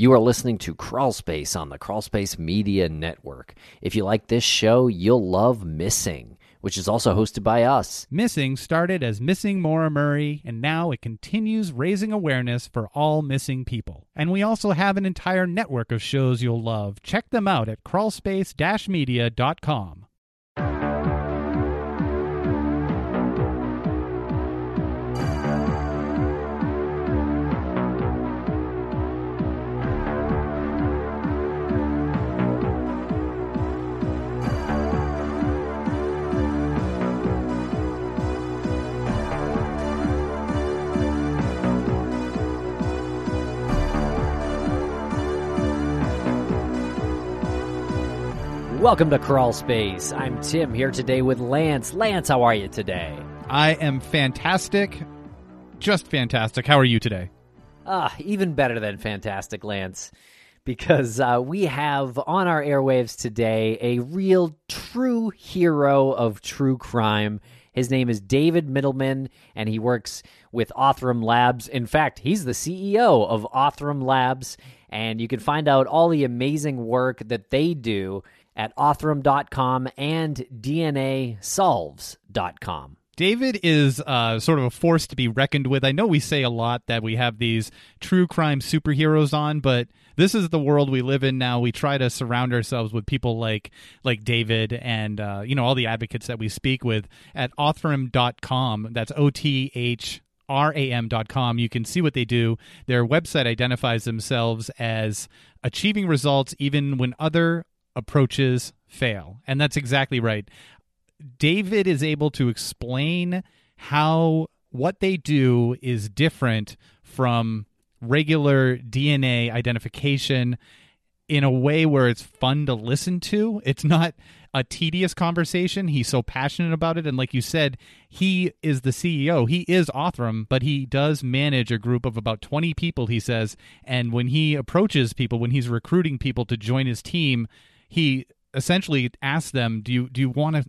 You are listening to Crawlspace on the Crawlspace Media Network. If you like this show, you'll love Missing, which is also hosted by us. Missing started as Missing Maura Murray, and now it continues raising awareness for all missing people. And we also have an entire network of shows you'll love. Check them out at crawlspace-media.com. Welcome to Crawl Space. I'm Tim here today with Lance. Lance, how are you today? I am fantastic. Just fantastic. How are you today? Ah, even better than fantastic, Lance, because uh, we have on our airwaves today a real true hero of true crime. His name is David Mittelman, and he works with Othram Labs. In fact, he's the CEO of Othram Labs, and you can find out all the amazing work that they do at othram.com and dnasolves.com. David is uh, sort of a force to be reckoned with. I know we say a lot that we have these true crime superheroes on, but this is the world we live in now. We try to surround ourselves with people like like David and uh, you know all the advocates that we speak with at othram.com. That's O T H ram.com you can see what they do their website identifies themselves as achieving results even when other approaches fail. And that's exactly right. David is able to explain how what they do is different from regular DNA identification in a way where it's fun to listen to. It's not a tedious conversation. He's so passionate about it. And like you said, he is the CEO. He is Othram, but he does manage a group of about 20 people, he says. And when he approaches people, when he's recruiting people to join his team, he essentially asked them, "Do you do you want to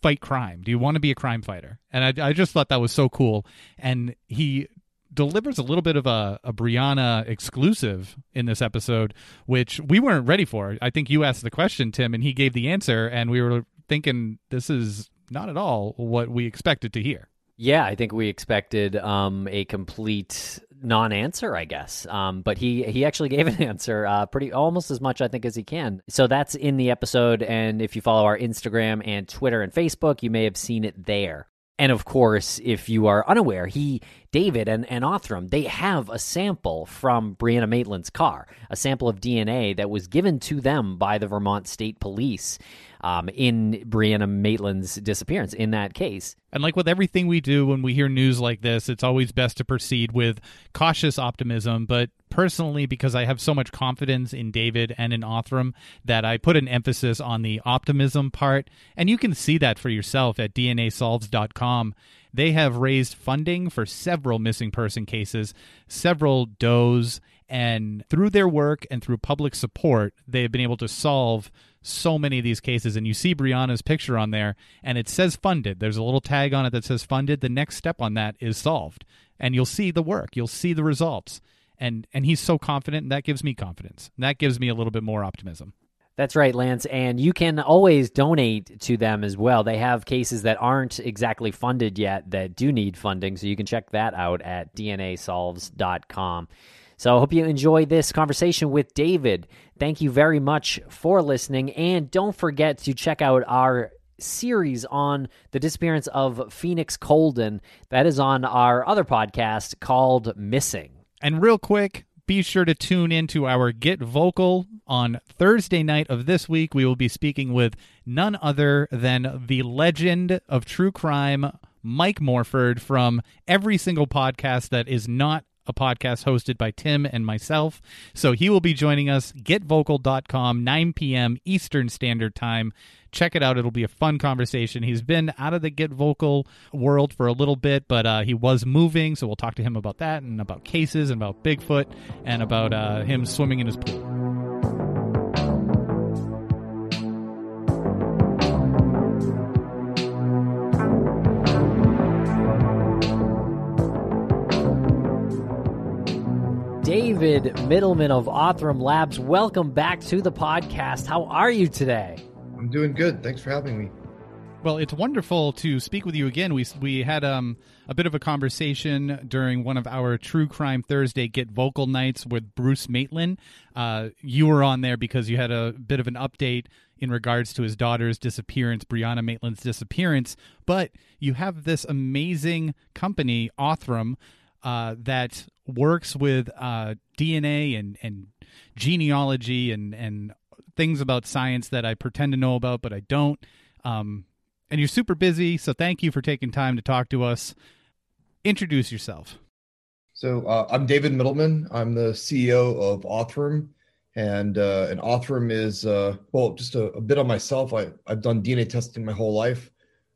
fight crime? Do you want to be a crime fighter?" And I, I just thought that was so cool. And he delivers a little bit of a, a Brianna exclusive in this episode, which we weren't ready for. I think you asked the question, Tim, and he gave the answer, and we were thinking this is not at all what we expected to hear. Yeah, I think we expected um, a complete non-answer, I guess. Um, but he he actually gave an answer, uh, pretty almost as much I think as he can. So that's in the episode, and if you follow our Instagram and Twitter and Facebook, you may have seen it there. And of course, if you are unaware, he, David, and, and Othram, they have a sample from Brianna Maitland's car, a sample of DNA that was given to them by the Vermont State Police um, in Brianna Maitland's disappearance in that case. And like with everything we do when we hear news like this, it's always best to proceed with cautious optimism. But personally, because I have so much confidence in David and in Othram, that I put an emphasis on the optimism part. And you can see that for yourself at DNAsolves.com. They have raised funding for several missing person cases, several does, and through their work and through public support, they have been able to solve so many of these cases and you see Brianna's picture on there and it says funded. There's a little tag on it that says funded. The next step on that is solved. And you'll see the work. You'll see the results. And and he's so confident and that gives me confidence. That gives me a little bit more optimism. That's right, Lance. And you can always donate to them as well. They have cases that aren't exactly funded yet that do need funding. So you can check that out at dnasolves.com. So I hope you enjoy this conversation with David. Thank you very much for listening. And don't forget to check out our series on the disappearance of Phoenix Coldon. That is on our other podcast called Missing. And real quick, be sure to tune into our Get Vocal on Thursday night of this week. We will be speaking with none other than the legend of true crime, Mike Morford, from every single podcast that is not a podcast hosted by Tim and myself. So he will be joining us, getvocal.com, 9 p.m. Eastern Standard Time. Check it out. It'll be a fun conversation. He's been out of the Get Vocal world for a little bit, but uh, he was moving. So we'll talk to him about that and about cases and about Bigfoot and about uh, him swimming in his pool. David Mittelman of Othram Labs. Welcome back to the podcast. How are you today? I'm doing good. Thanks for having me. Well, it's wonderful to speak with you again. We we had um, a bit of a conversation during one of our True Crime Thursday Get Vocal nights with Bruce Maitland. Uh, you were on there because you had a bit of an update in regards to his daughter's disappearance, Brianna Maitland's disappearance. But you have this amazing company, Othram, uh, that works with uh, DNA and and genealogy and and things about science that I pretend to know about, but I don't. Um, and you're super busy, so thank you for taking time to talk to us. Introduce yourself. So uh, I'm David Mittelman. I'm the CEO of Othram, and uh, and Othram is uh, well, just a, a, bit on myself. I I've done DNA testing my whole life,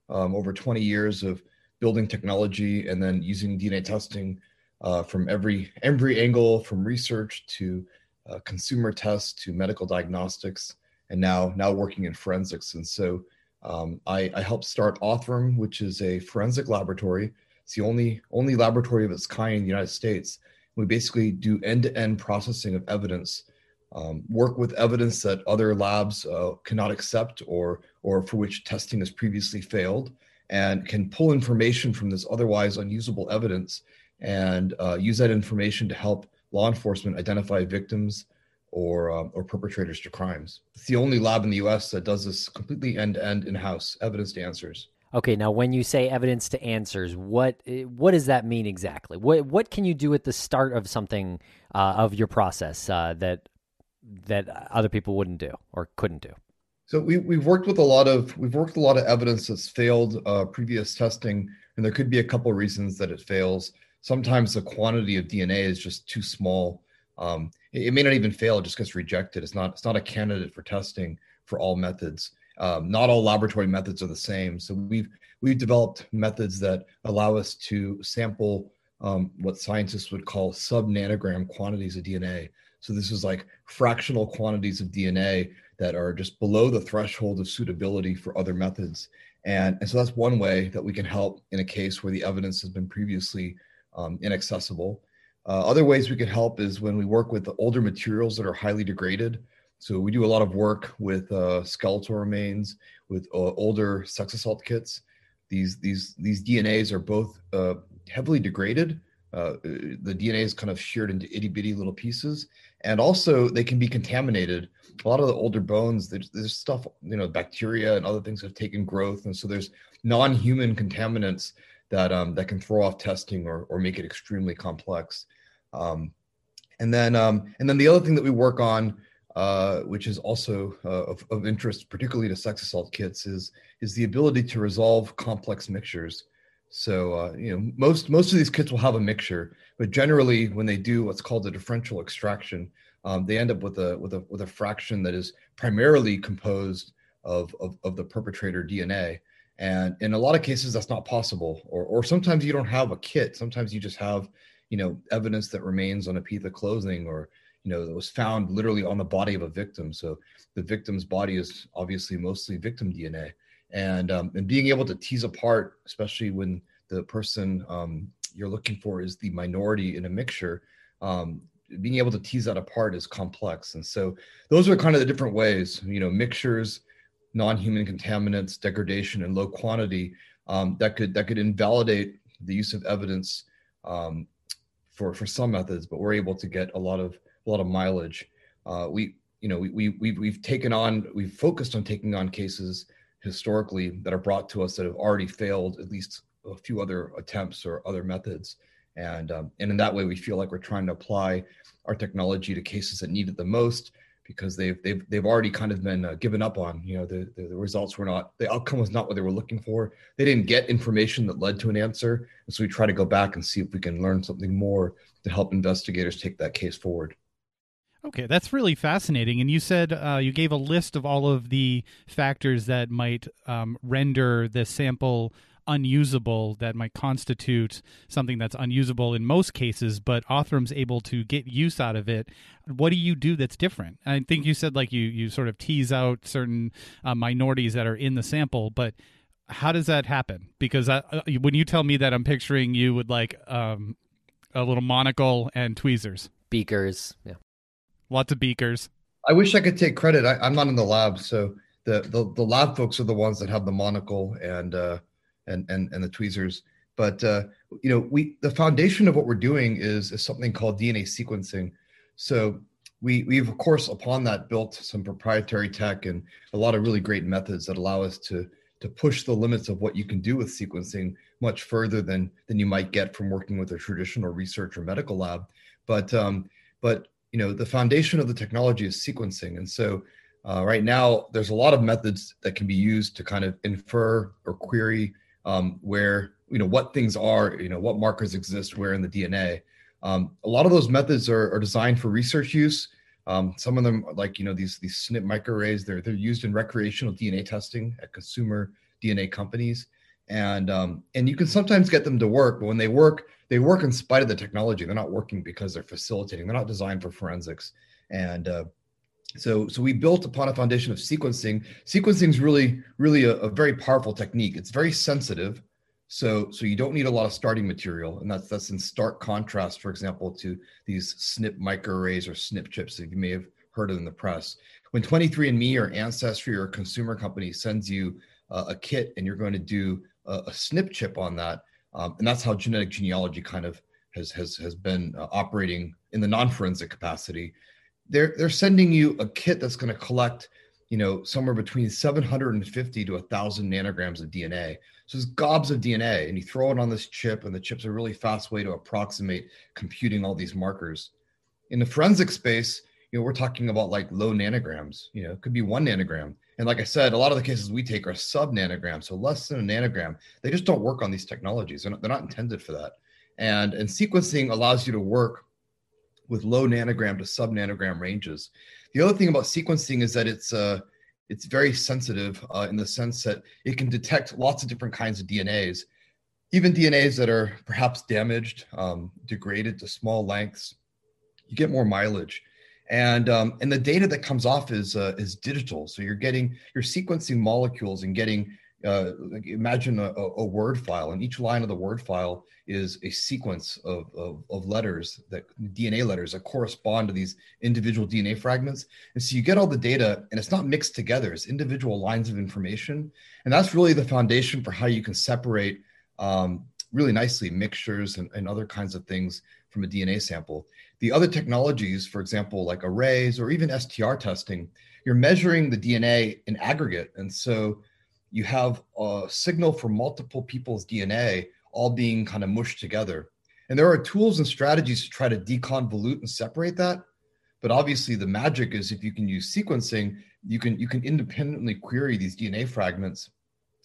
um, over 20 years of building technology and then using DNA testing uh, from every every angle, from research to uh, consumer tests to medical diagnostics, and now now working in forensics. And so um, I, I helped start Othram, which is a forensic laboratory. It's the only only laboratory of its kind in the United States. We basically do end-to-end processing of evidence, um, work with evidence that other labs uh, cannot accept or or for which testing has previously failed, and can pull information from this otherwise unusable evidence and uh, use that information to help law enforcement identify victims or uh, or perpetrators to crimes. It's the only lab in the U.S. that does this completely end to end in house, evidence to answers. Okay, now when you say evidence to answers, what eh, what does that mean exactly? What what can you do at the start of something uh, of your process uh, that that other people wouldn't do or couldn't do? So we we've worked with a lot of we've worked a lot of evidence that's failed uh, previous testing, and there could be a couple reasons that it fails. Sometimes the quantity of DNA is just too small um, it, it, may not even fail; it just gets rejected. It's not it's not a candidate for testing for all methods. Um, not all laboratory methods are the same. So we've we've developed methods that allow us to sample um, what scientists would call sub nanogram quantities of DNA. So this is like fractional quantities of DNA that are just below the threshold of suitability for other methods. And, and so that's one way that we can help in a case where the evidence has been previously um, inaccessible. Uh, other ways we could help is when we work with the older materials that are highly degraded. So we do a lot of work with uh, skeletal remains, with uh, older sex assault kits. These these these DNAs are both uh, heavily degraded. Uh, the DNA is kind of sheared into itty bitty little pieces, and also they can be contaminated. A lot of the older bones, there's, there's stuff, you know, bacteria and other things have taken growth, and so there's non-human contaminants that um, that can throw off testing or, or make it extremely complex. Um, and then um, and then the other thing that we work on, uh, which is also uh, of, of, interest, particularly to sex assault kits, is is the ability to resolve complex mixtures. So uh, you know most most of these kits will have a mixture, but generally when they do what's called a differential extraction, um, they end up with a with a with a fraction that is primarily composed of, of, of the perpetrator DNA. And in a lot of cases, that's not possible. Or, or sometimes you don't have a kit. Sometimes you just have, you know, evidence that remains on a piece of clothing or, you know, that was found literally on the body of a victim. So the victim's body is obviously mostly victim DNA. And, um, and being able to tease apart, especially when the person um, you're looking for is the minority in a mixture, um, being able to tease that apart is complex. And so those are kind of the different ways, you know, mixtures, non-human contaminants, degradation, and low quantity um, that could that could invalidate the use of evidence um, for for some methods, but we're able to get a lot of a lot of mileage. Uh, we you know we, we we've, we've taken on we've focused on taking on cases historically that are brought to us that have already failed at least a few other attempts or other methods and um, and in that way we feel like we're trying to apply our technology to cases that need it the most because they've they've they've already kind of been uh, given up on. You know, the, the, the results were not the outcome was not what they were looking for. They didn't get information that led to an answer, and so we try to go back and see if we can learn something more to help investigators take that case forward. Okay, that's really fascinating. And you said uh, you gave a list of all of the factors that might um, render the sample unusable that might constitute something that's unusable in most cases, but Othram's able to get use out of it. What do you do that's different? I think you said like you you sort of tease out certain uh, minorities that are in the sample, but how does that happen? Because I, uh, when you tell me that, I'm picturing you with like um, a little monocle and tweezers. beakers. Yeah, lots of beakers. I wish I could take credit. I, am not in the lab, so the, the the lab folks are the ones that have the monocle and uh, and and and the tweezers. But uh, you know, we the foundation of what we're doing is is something called DNA sequencing. So we we've of course upon that built some proprietary tech and a lot of really great methods that allow us to to push the limits of what you can do with sequencing much further than than you might get from working with a traditional research or medical lab. But um, but you know the foundation of the technology is sequencing, and so uh, right now there's a lot of methods that can be used to kind of infer or query um, where you know what things are, you know what markers exist where in the DNA. Um, a lot of those methods are, are designed for research use. Um, some of them, like you know these these SNP microarrays, they're they're used in recreational DNA testing at consumer DNA companies, and um, and you can sometimes get them to work, but when they work, they work in spite of the technology. They're not working because they're facilitating. They're not designed for forensics, and uh, so so we built upon a foundation of sequencing. Sequencing is really really a, a very powerful technique. It's very sensitive so, so you don't need a lot of starting material, and that's that's in stark contrast, for example, to these SNP microarrays or SNP chips that you may have heard of in the press. When 23andMe or Ancestry or a consumer company sends you uh, a kit and you're going to do a, a SNP chip on that, um, and that's how genetic genealogy kind of has has has been uh, operating in the non-forensic capacity. They're they're sending you a kit that's going to collect you know, somewhere between 750 to 1,000 nanograms of DNA. So it's gobs of DNA, and you throw it on this chip, and the chip's a really fast way to approximate computing all these markers. In the forensic space, you know, we're talking about like low nanograms. You know, it could be one nanogram. And like I said, a lot of the cases we take are sub nanogram, so less than a nanogram. They just don't work on these technologies. They're not, they're not intended for that. And and sequencing allows you to work with low nanogram to sub nanogram ranges. The other thing about sequencing is that it's uh, it's very sensitive uh, in the sense that it can detect lots of different kinds of DNAs, even DNAs that are perhaps damaged, um, degraded to small lengths. You get more mileage, and um, and the data that comes off is uh, is digital. So you're getting you're sequencing molecules and getting uh, imagine a, a, word file and each line of the word file is a sequence of, of, of, letters that dna letters that correspond to these individual dna fragments. And so you get all the data and it's not mixed together. It's individual lines of information. And that's really the foundation for how you can separate um, really nicely mixtures and, and other kinds of things from a dna sample the other technologies for example like arrays or even str testing you're measuring the dna in aggregate and so you have a signal for multiple people's DNA all being kind of mushed together. And there are tools and strategies to try to deconvolute and separate that. But obviously the magic is if you can use sequencing, you can you can independently query these DNA fragments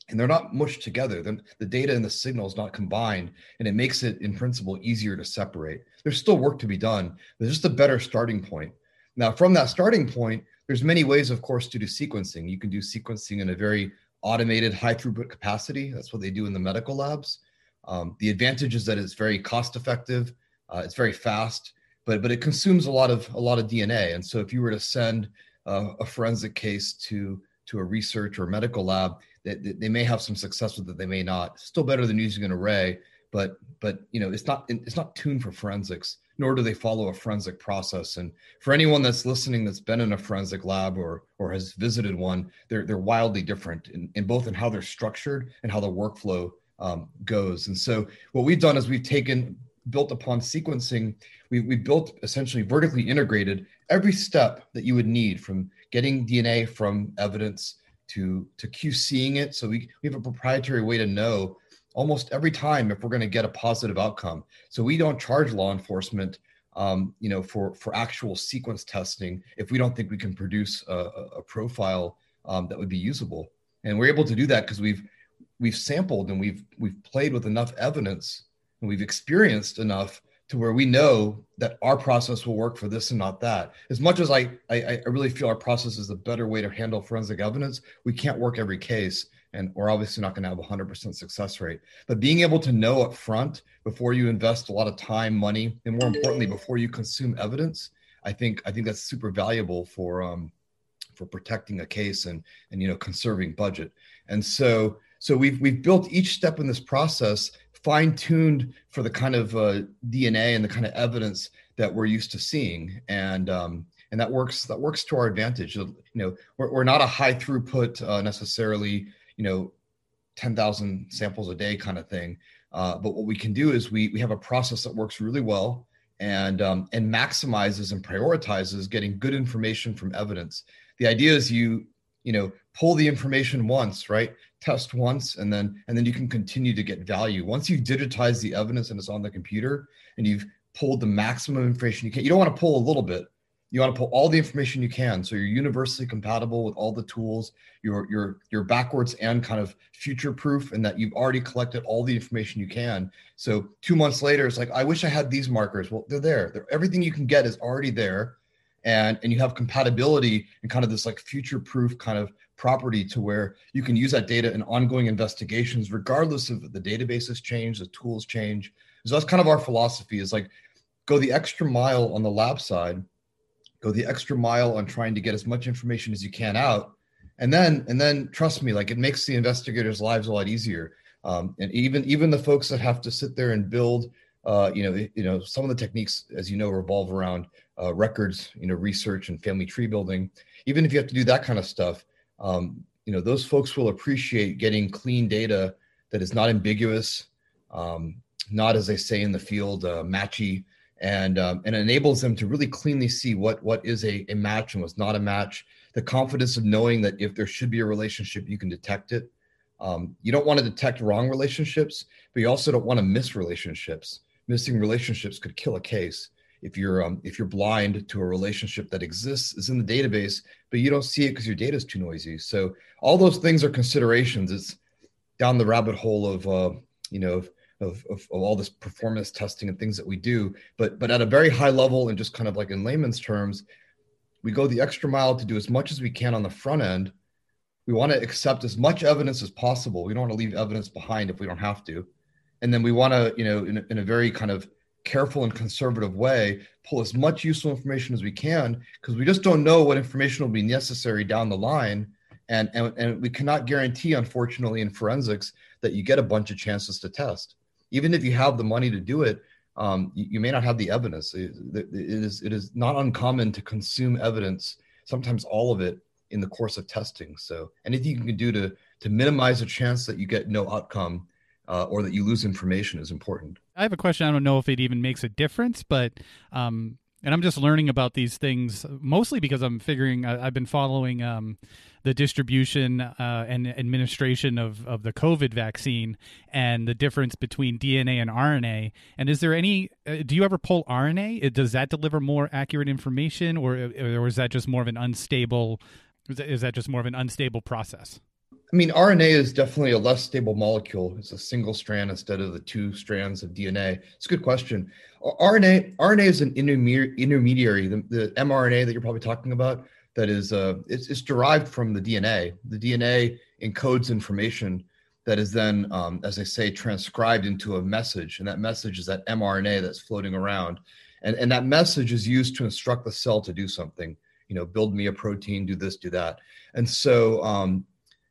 and they're not mushed together. Then the data and the signal is not combined, and it makes it in principle easier to separate. There's still work to be done. There's just a better starting point. Now, from that starting point, there's many ways, of course, to do sequencing. You can do sequencing in a very automated high throughput capacity. That's what they do in the medical labs. Um, the advantage is that it's very cost effective. Uh, it's very fast, but but it consumes a lot of a lot of DNA. And so if you were to send uh, a forensic case to to a research or medical lab, they, they may have some success with it. They may not. Still better than using an array, but but you know it's not it's not tuned for forensics nor do they follow a forensic process. And for anyone that's listening that's been in a forensic lab or or has visited one, they're they're wildly different in, in both in how they're structured and how the workflow um, goes. And so what we've done is we've taken built upon sequencing, we we built essentially vertically integrated every step that you would need from getting DNA from evidence to to QCing it. So we, we have a proprietary way to know almost every time if we're going to get a positive outcome. So we don't charge law enforcement, um, you know, for for actual sequence testing if we don't think we can produce a, a profile um, that would be usable. And we're able to do that because we've we've sampled and we've we've played with enough evidence and we've experienced enough to where we know that our process will work for this and not that. As much as I, I, I really feel our process is a better way to handle forensic evidence, we can't work every case and we're obviously not going to have a 100% success rate but being able to know up front before you invest a lot of time money and more importantly before you consume evidence i think i think that's super valuable for um for protecting a case and and you know conserving budget and so so we've we've built each step in this process fine tuned for the kind of uh, dna and the kind of evidence that we're used to seeing, and um, and that works that works to our advantage. You know, we're, we're not a high throughput uh, necessarily, you know, ten thousand samples a day kind of thing. Uh, but what we can do is we we have a process that works really well and um, and maximizes and prioritizes getting good information from evidence. The idea is you you know pull the information once, right? Test once, and then and then you can continue to get value. Once you've digitized the evidence and it's on the computer, and you've pulled the maximum information you can. You don't want to pull a little bit you want to pull all the information you can so you're universally compatible with all the tools you're you're you're backwards and kind of future proof and that you've already collected all the information you can so two months later it's like i wish i had these markers well they're there they're, everything you can get is already there and and you have compatibility and kind of this like future proof kind of property to where you can use that data in ongoing investigations regardless of the databases change the tools change. So that's kind of our philosophy is like go the extra mile on the lab side go the extra mile on trying to get as much information as you can out. And then and then trust me like it makes the investigators lives a lot easier. Um, and even even the folks that have to sit there and build uh, you know you know some of the techniques as you know revolve around uh, records you know research and family tree building. Even if you have to do that kind of stuff um, you know those folks will appreciate getting clean data that is not ambiguous um, not as they say in the field uh, matchy and um, and enables them to really cleanly see what what is a, a match and what's not a match. The confidence of knowing that if there should be a relationship you can detect it. Um, you don't want to detect wrong relationships but you also don't want to miss relationships. Missing relationships could kill a case if you're um, if you're blind to a relationship that exists is in the database but you don't see it because your data is too noisy. So all those things are considerations. It's down the rabbit hole of uh, you know of, of, of, all this performance testing and things that we do. But but at a very high level and just kind of like in layman's terms we go the extra mile to do as much as we can on the front end. We want to accept as much evidence as possible. We don't want to leave evidence behind if we don't have to. And then we want to you know in, in a very kind of careful and conservative way pull as much useful information as we can because we just don't know what information will be necessary down the line and, and and we cannot guarantee unfortunately in forensics that you get a bunch of chances to test even if you have the money to do it, um, you, you, may not have the evidence. It, it is it is not uncommon to consume evidence, sometimes all of it, in the course of testing. So anything you can do to to minimize the chance that you get no outcome uh, or that you lose information is important. I have a question. I don't know if it even makes a difference, but um, and I'm just learning about these things mostly because I'm figuring I've been following um, the distribution uh, and administration of, of the COVID vaccine and the difference between DNA and RNA. And is there any? Uh, do you ever pull RNA? Does that deliver more accurate information, or or is that just more of an unstable? Is that just more of an unstable process? I mean, RNA is definitely a less stable molecule. It's a single strand instead of the two strands of DNA. It's a good question. RNA RNA is an intermediary. The, the mRNA that you're probably talking about that is uh, it's, it's derived from the DNA. The DNA encodes information that is then, um, as I say, transcribed into a message, and that message is that mRNA that's floating around, and and that message is used to instruct the cell to do something. You know, build me a protein, do this, do that, and so um,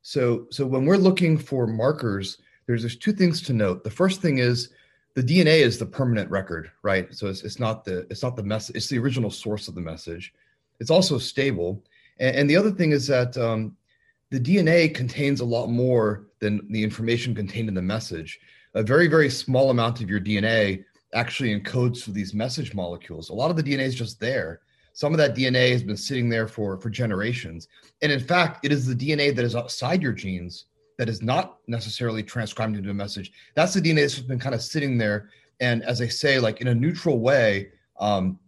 so so when we're looking for markers, there's there's two things to note. The first thing is the DNA is the permanent record, right? So it's, it's not the it's not the message. It's the original source of the message. It's also stable. And, and the other thing is that um, the DNA contains a lot more than the information contained in the message. A very very small amount of your DNA actually encodes for these message molecules. A lot of the DNA is just there. Some of that DNA has been sitting there for for generations. And in fact, it is the DNA that is outside your genes that is not necessarily transcribed into a message. That's the DNA that's been kind of sitting there. And as I say, like in a neutral way, um,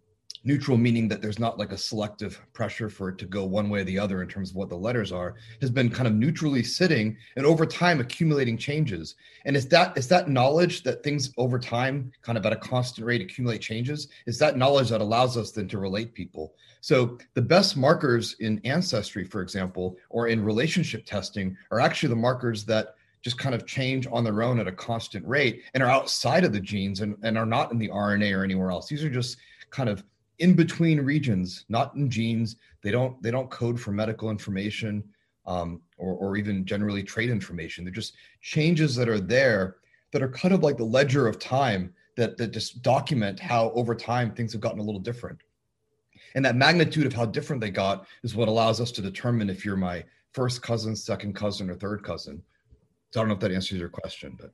neutral meaning that there's not like a selective pressure for it to go one way or the other in terms of what the letters are has been kind of neutrally sitting and over time accumulating changes. And it's that it's that knowledge that things over time kind of at a constant rate accumulate changes is that knowledge that allows us then to relate people? So the best markers in ancestry for example or in relationship testing are actually the markers that just kind of change on their own at a constant rate and are outside of the genes and, and are not in the rna or anywhere else. These are just kind of in between regions, not in genes. They don't they don't code for medical information um, or or even generally trade information. They're just changes that are there that are kind of like the ledger of time that that just document how over time things have gotten a little different. And that magnitude of how different they got is what allows us to determine if you're my first cousin, second cousin, or third cousin. So I don't know if that answers your question, but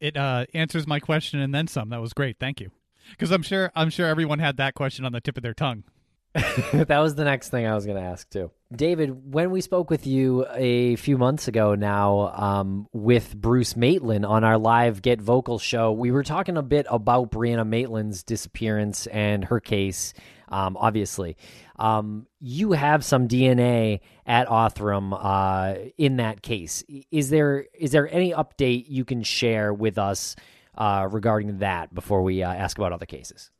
it uh, answers my question and then some. That was great. Thank you. Because I'm sure I'm sure everyone had that question on the tip of their tongue. that was the next thing I was going to ask too. David, when we spoke with you a few months ago now um, with Bruce Maitland on our live Get Vocal show, we were talking a bit about Brianna Maitland's disappearance and her case, um, obviously. Um, you have some DNA at Othram uh, in that case. Is there is there any update you can share with us uh, regarding that before we uh, ask about other cases?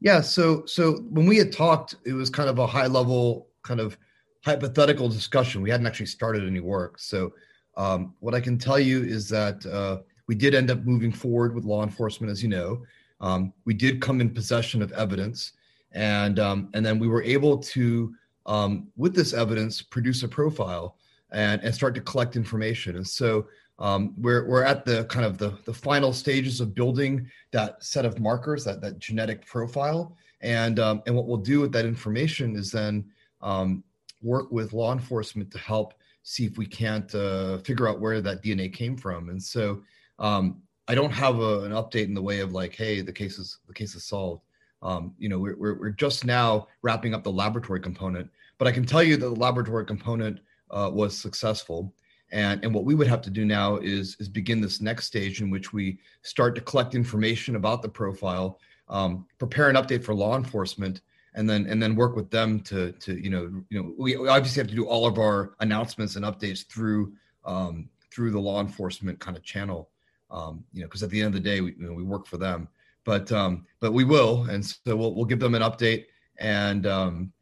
Yeah. So so when we had talked, it was kind of a high level kind of hypothetical discussion. We hadn't actually started any work. So um, what I can tell you is that uh, we did end up moving forward with law enforcement, as you know. Um, we did come in possession of evidence, and um, and then we were able to, um, with this evidence, produce a profile and and start to collect information. And so um, we're, we're at the kind of the, the final stages of building that set of markers, that, that genetic profile. And, um, and what we'll do with that information is then um, work with law enforcement to help see if we can't uh, figure out where that DNA came from. And so um, I don't have a, an update in the way of like, hey, the case is the case is solved. Um, you know, we're, we're, we're just now wrapping up the laboratory component, but I can tell you that the laboratory component uh, was successful. And, and what we would have to do now is, is begin this next stage in which we start to collect information about the profile, um, prepare an update for law enforcement, and then and then work with them to to you know you know we, we obviously have to do all of our announcements and updates through um, through the law enforcement kind of channel, um, you know, because at the end of the day we you know, we work for them, but um, but we will, and so we'll we'll give them an update and um,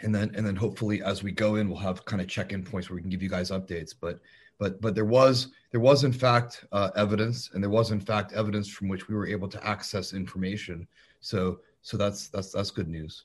and then and then hopefully as we go in we'll have kind of check-in points where we can give you guys updates. But but but there was there was in fact uh, evidence and there was in fact evidence from which we were able to access information. So so that's that's that's good news.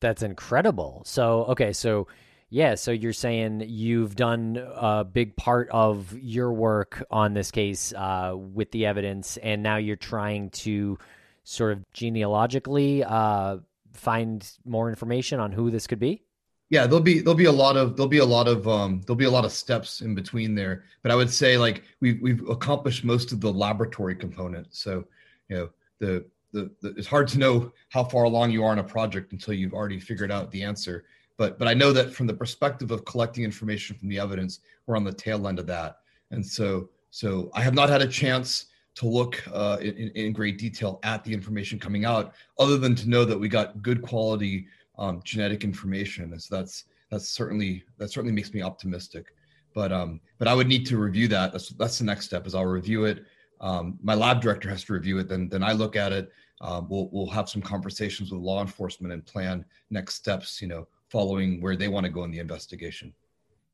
That's incredible. So okay so yeah so you're saying you've done a big part of your work on this case uh, with the evidence and now you're trying to sort of genealogically uh, find more information on who this could be? Yeah, there'll be there'll be a lot of there'll be a lot of um there'll be a lot of steps in between there. But I would say like we've we've accomplished most of the laboratory component. So, you know, the the, the it's hard to know how far along you are in a project until you've already figured out the answer. But but I know that from the perspective of collecting information from the evidence, we're on the tail end of that. And so so I have not had a chance to look uh, in, in, great detail at the information coming out, other than to know that we got good quality um, genetic information. And so that's that's certainly that certainly makes me optimistic. But um, but I would need to review that. That's that's the next step. Is I'll review it. Um, my lab director has to review it. Then then I look at it. Um, we'll we'll have some conversations with law enforcement and plan next steps. You know, following where they want to go in the investigation.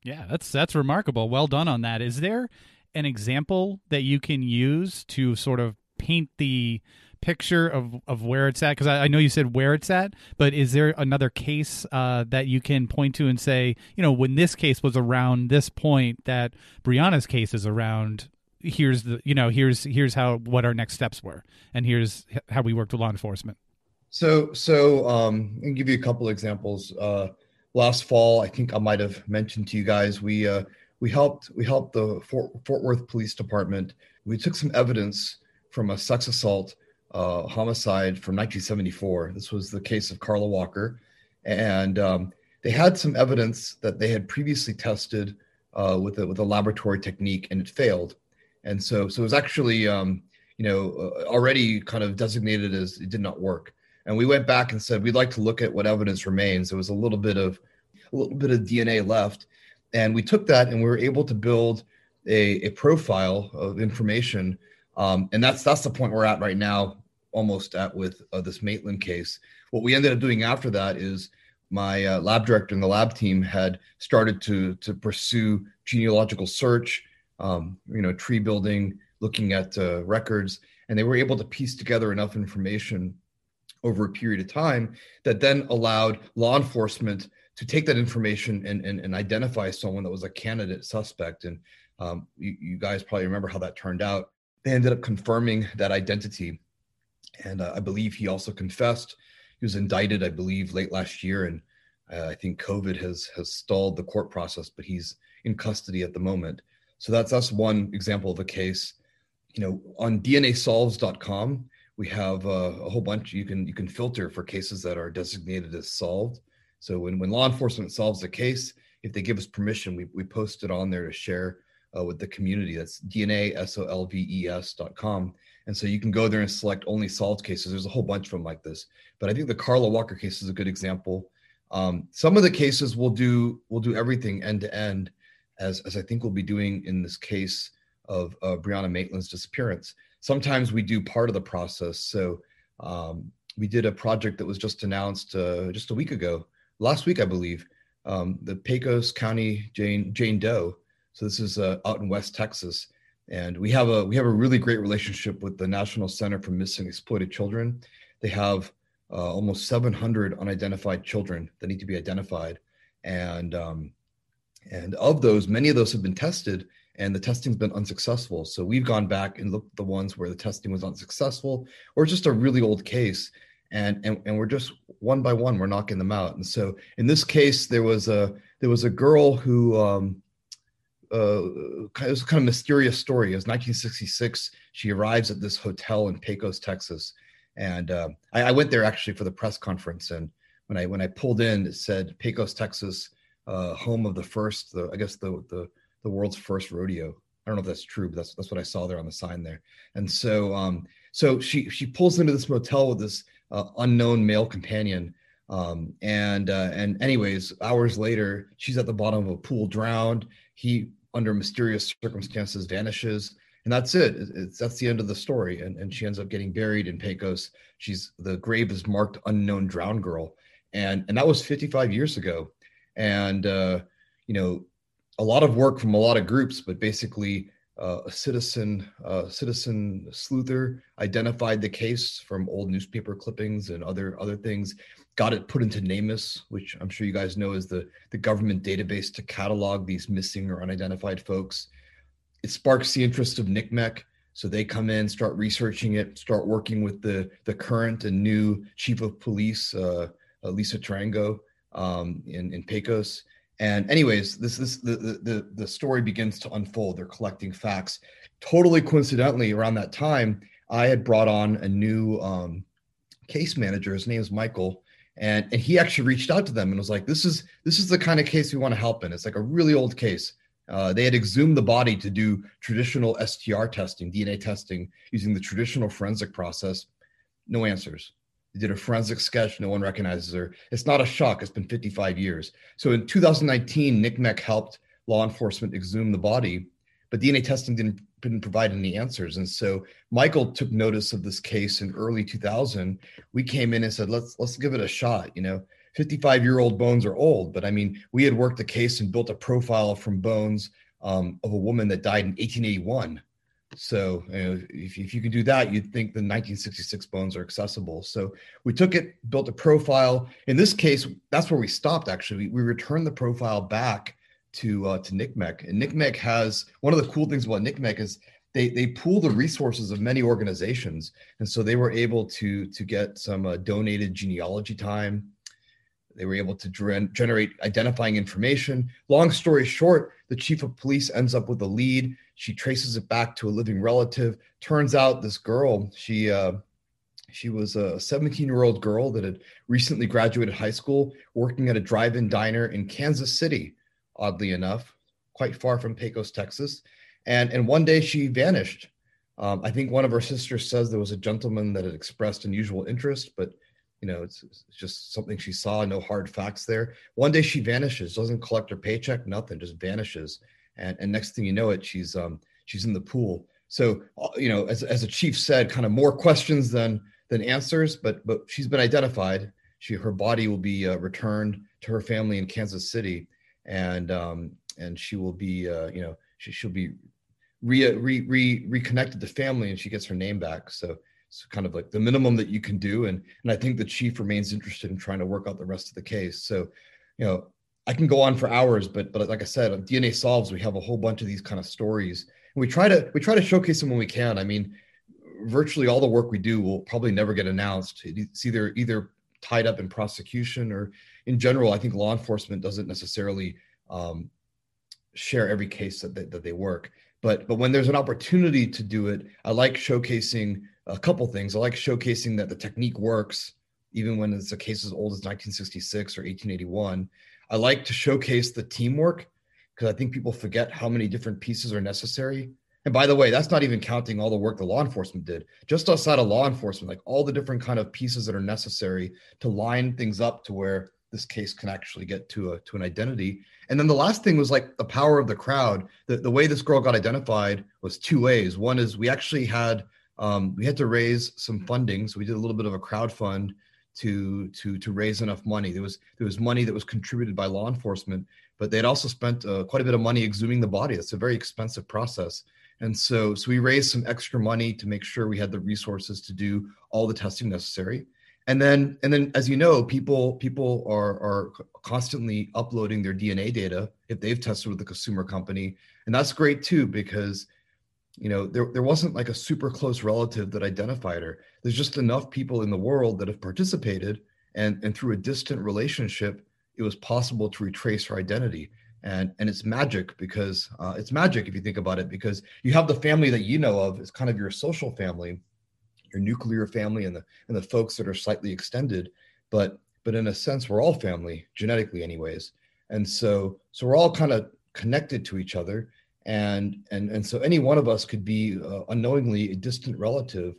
Yeah, that's that's remarkable. Well done on that. Is there an example that you can use to sort of paint the picture of, of where it's at? Because I, I, know you said where it's at, but is there another case uh, that you can point to and say, you know, when this case was around this point, that Brianna's case is around? Here's the, you know, here's here's how what our next steps were, and here's how we worked with law enforcement. So, so um, I give you a couple examples. Uh, last fall, I think I might have mentioned to you guys we uh, we helped we helped the Fort, Fort Worth Police Department. We took some evidence from a sex assault uh, homicide from 1974. This was the case of Carla Walker, and um, they had some evidence that they had previously tested uh, with a, with a laboratory technique, and it failed. And so, so it was actually um, you know uh, already kind of designated as it did not work. And we went back and said we'd like to look at what evidence remains. There was a little bit of a little bit of DNA left, and we took that and we were able to build a, a profile of information. Um, and that's that's the point we're at right now, almost at with uh, this Maitland case. What we ended up doing after that is my uh, lab director and the lab team had started to to pursue genealogical search, um, you know, tree building, looking at uh, records, and they were able to piece together enough information over a period of time that then allowed law enforcement to take that information and, and, and identify someone that was a candidate suspect. And um, you, you guys probably remember how that turned out. They ended up confirming that identity. and uh, I believe he also confessed. He was indicted, I believe, late last year, and uh, I think COVID has has stalled the court process, but he's in custody at the moment. So that's that's one example of a case. You know, on DNAsolves.com, we have uh, a whole bunch. You can you can filter for cases that are designated as solved. So when when law enforcement solves a case, if they give us permission, we we post it on there to share uh, with the community. That's DNAsolves.com. And so you can go there and select only solved cases. There's a whole bunch of them like this, but I think the Carla Walker case is a good example. Um, some of the cases will do will do everything end to end, as as I think we'll be doing in this case of uh, Brianna Maitland's disappearance. Sometimes we do part of the process. So um, we did a project that was just announced uh, just a week ago, last week I believe, um, the Pecos County Jane Jane Doe. So this is uh, out in West Texas, and we have a we have a really great relationship with the National Center for Missing Exploited Children. They have uh, almost 700 unidentified children that need to be identified, and um, and of those, many of those have been tested, and the testing's been unsuccessful. So we've gone back and looked at the ones where the testing was unsuccessful, or just a really old case, and and and we're just one by one we're knocking them out. And so in this case, there was a there was a girl who. Um, uh, it was kind of mysterious story. It was 1966. She arrives at this hotel in Pecos, Texas, and uh, I, I, went there actually for the press conference. And when I when I pulled in, it said Pecos, Texas, uh, home of the first, the, I guess the, the the world's first rodeo. I don't know if that's true, but that's that's what I saw there on the sign there. And so um, so she she pulls into this motel with this uh, unknown male companion. Um, and uh, and anyways, hours later, she's at the bottom of a pool, drowned. He under mysterious circumstances vanishes. And that's it. It's, that's the end of the story. And, and she ends up getting buried in pecos. She's the grave is marked unknown drowned girl. And and that was 55 years ago. And uh, you know a lot of work from a lot of groups but basically uh, a citizen uh, citizen sleuther identified the case from old newspaper clippings and other other things got it put into NamUs, which I'm sure you guys know is the, the government database to catalog these missing or unidentified folks. It sparks the interest of NCMEC. So they come in, start researching it, start working with the, the current and new chief of police, uh, Lisa Tarango um, in, in Pecos. And anyways, this this the, the the story begins to unfold. They're collecting facts. Totally coincidentally, around that time, I had brought on a new um, case manager. His name is Michael, and and he actually reached out to them and was like this is this is the kind of case we want to help in it's like a really old case uh, they had exhumed the body to do traditional str testing dna testing using the traditional forensic process no answers they did a forensic sketch no one recognizes her it's not a shock it's been 55 years so in 2019 ncmec helped law enforcement exhume the body but dna testing didn't didn't provide any answers. And so Michael took notice of this case in early 2000. We came in and said, let's let's give it a shot. You know, 55 year old bones are old, but I mean, we had worked the case and built a profile from bones um, of a woman that died in 1881. So you know, if, if you can do that, you'd think the 1966 bones are accessible. So we took it, built a profile. In this case, that's where we stopped. Actually, we, we returned the profile back to uh, to NCMEC. And NCMEC has one of the cool things about NCMEC is they they pool the resources of many organizations, and so they were able to to get some uh, donated genealogy time. They were able to generate identifying information. Long story short, the chief of police ends up with a lead. She traces it back to a living relative. Turns out this girl, she uh, she was a 17 year old girl that had recently graduated high school, working at a drive-in diner in Kansas City oddly enough, quite far from Pecos, Texas. And, and one day she vanished. Um, I think one of her sisters says there was a gentleman that had expressed unusual interest, but you know, it's, it's, just something she saw, no hard facts there. One day she vanishes, doesn't collect her paycheck, nothing, just vanishes. And, and next thing you know it, she's um, she's in the pool. So uh, you know, as, as a chief said, kind of more questions than than answers, but but she's been identified. She her body will be uh, returned to her family in Kansas City, and um, and she will be uh, you know she, she'll be re, re, re, reconnected to family and she gets her name back so it's kind of like the minimum that you can do and and i think the chief remains interested in trying to work out the rest of the case so you know i can go on for hours but but like i said on dna solves we have a whole bunch of these kind of stories and we try to we try to showcase them when we can i mean virtually all the work we do will probably never get announced. It's either either tied up in prosecution or in general. I think law enforcement doesn't necessarily um, share every case that they, that they work. But but when there's an opportunity to do it, I like showcasing a couple things. I like showcasing that the technique works, even when it's a case as old as 1966 or 1881. I like to showcase the teamwork because I think people forget how many different pieces are necessary. And by the way, that's not even counting all the work the law enforcement did. Just outside of law enforcement, like all the different kind of pieces that are necessary to line things up to where this case can actually get to a to an identity. And then the last thing was like the power of the crowd. The, the way this girl got identified was two ways. One is we actually had um, we had to raise some funding, so we did a little bit of a crowd fund to to to raise enough money. There was there was money that was contributed by law enforcement, but they had also spent uh, quite a bit of money exhuming the body. It's a very expensive process. And so, so we raised some extra money to make sure we had the resources to do all the testing necessary and then and then as you know people people are are constantly uploading their dna data if they've tested with the consumer company and that's great too because you know there, there wasn't like a super close relative that identified her. There's just enough people in the world that have participated and and through a distant relationship it was possible to retrace her identity. And and it's magic because uh, it's magic if you think about it because you have the family that you know of is kind of your social family your nuclear family and the and the folks that are slightly extended. But but in a sense we're all family genetically anyways. And so so we're all kind of connected to each other and and and so any one of us could be uh, unknowingly a distant relative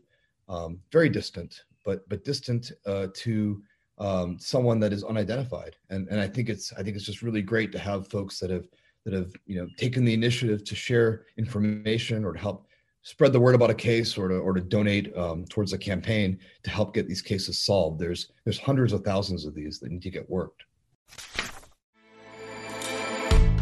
um, very distant but but distant uh, to um, someone that is unidentified and and i think it's i think it's just really great to have folks that have that have you know taken the initiative to share information or to help spread the word about a case or to or to donate um, towards a campaign to help get these cases solved. There's there's hundreds of thousands of these that need to get worked.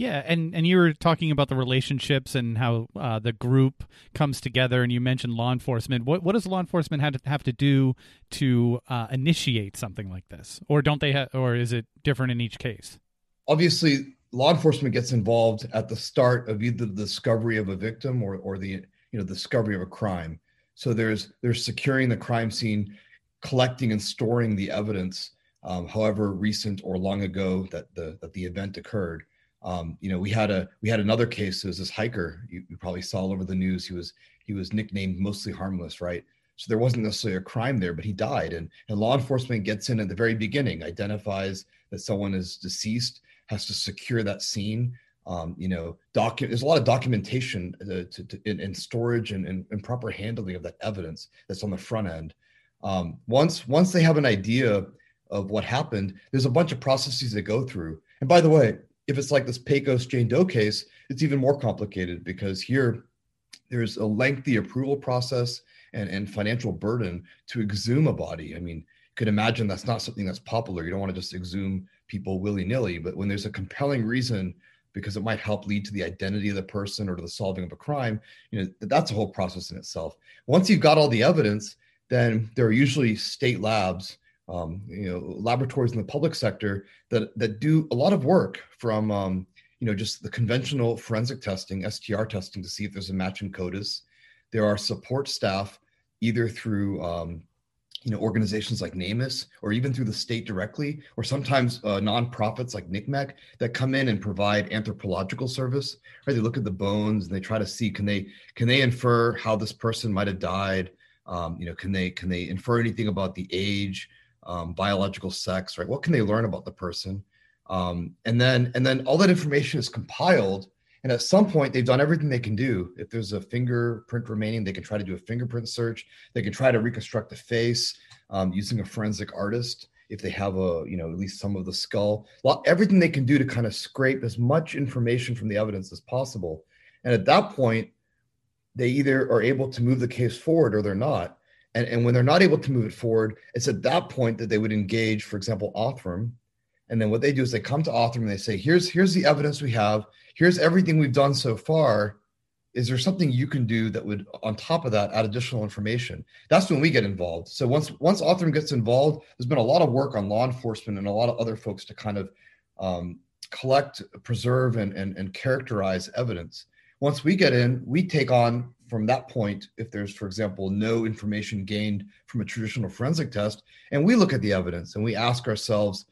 Yeah, and and you were talking about the relationships and how uh, the group comes together, and you mentioned law enforcement. What what does law enforcement have to have to do to uh, initiate something like this, or don't they? Ha- or is it different in each case? Obviously, law enforcement gets involved at the start of either the discovery of a victim or, or the you know discovery of a crime so there's there's securing the crime scene collecting and storing the evidence um, however recent or long ago that the that the event occurred um, you know we had a we had another case there was this hiker you, you probably saw all over the news he was he was nicknamed mostly harmless right so there wasn't necessarily a crime there but he died and, and law enforcement gets in at the very beginning identifies that someone is deceased has to secure that scene. Um, you know, document. There's a lot of documentation uh, to, to, in, in, storage and, and, and, proper handling of that evidence that's on the front end. Um, once once they have an idea of what happened, there's a bunch of processes they go through. And by the way, if it's like this Pecos Jane Doe case, it's even more complicated because here there's a lengthy approval process and, and financial burden to exhume a body. I mean, you could imagine that's not something that's popular. You don't want to just exhume people willy nilly, but when there's a compelling reason because it might help lead to the identity of the person or to the solving of a crime, you know, that's a whole process in itself. Once you've got all the evidence, then there are usually state labs, um, you know, laboratories in the public sector that that do a lot of work from um, you know just the conventional forensic testing, STR testing to see if there's a match in CODIS. There are support staff either through um, you know organizations like NamUs or even through the state directly or sometimes uh, nonprofits like NCMEC that come in and provide anthropological service right? They look at the bones and they try to see can they can they infer how this person might have died? Um, you know can they can they infer anything about the age um, biological sex right what can they learn about the person um, and then and then all that information is compiled and at some point, they've done everything they can do. If there's a fingerprint remaining, they can try to do a fingerprint search. They can try to reconstruct the face um, using a forensic artist if they have a, you know, at least some of the skull. Well, everything they can do to kind of scrape as much information from the evidence as possible. And at that point, they either are able to move the case forward or they're not. And, and when they're not able to move it forward, it's at that point that they would engage, for example, Othram. And then what they do is they come to Othram and they say, here's, here's the evidence we have. Here's everything we've done so far. Is there something you can do that would, on top of that, add additional information? That's when we get involved. So once once Othram gets involved, there's been a lot of work on law enforcement and a lot of other folks to kind of um, collect, preserve, and, and, and characterize evidence. Once we get in, we take on from that point, if there's, for example, no information gained from a traditional forensic test, and we look at the evidence and we ask ourselves,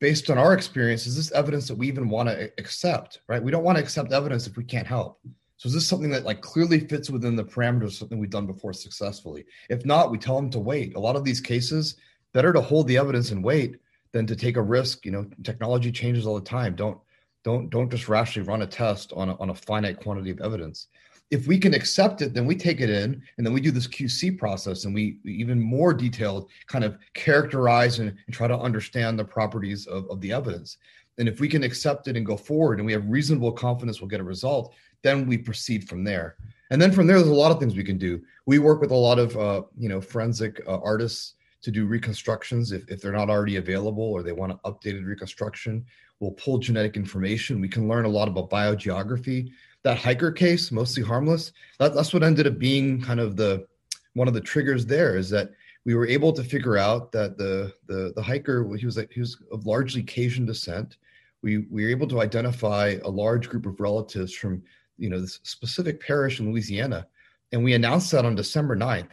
based on our experience, is this evidence that we even want to accept, right? We don't want to accept evidence if we can't help. So is this something that like clearly fits within the parameters of something we've done before successfully? If not, we tell them to wait. A lot of these cases, better to hold the evidence and wait than to take a risk. You know, technology changes all the time. Don't don't don't just rashly run a test on a, on a finite quantity of evidence if we can accept it, then we take it in and then we do this QC process and we, even more detailed kind of characterize and, and, try to understand the properties of, of the evidence. And if we can accept it and go forward and we have reasonable confidence we'll get a result, then we proceed from there. And then from there, there's a lot of things we can do. We work with a lot of, uh, you know, forensic uh, artists to do reconstructions if, if they're not already available or they want an updated reconstruction. We'll pull genetic information. We can learn a lot about biogeography that hiker case, mostly harmless, that, that's what ended up being kind of the one of the triggers there is that we were able to figure out that the the the hiker he was like he was of largely Cajun descent. We we were able to identify a large group of relatives from you know this specific parish in Louisiana, and we announced that on December 9th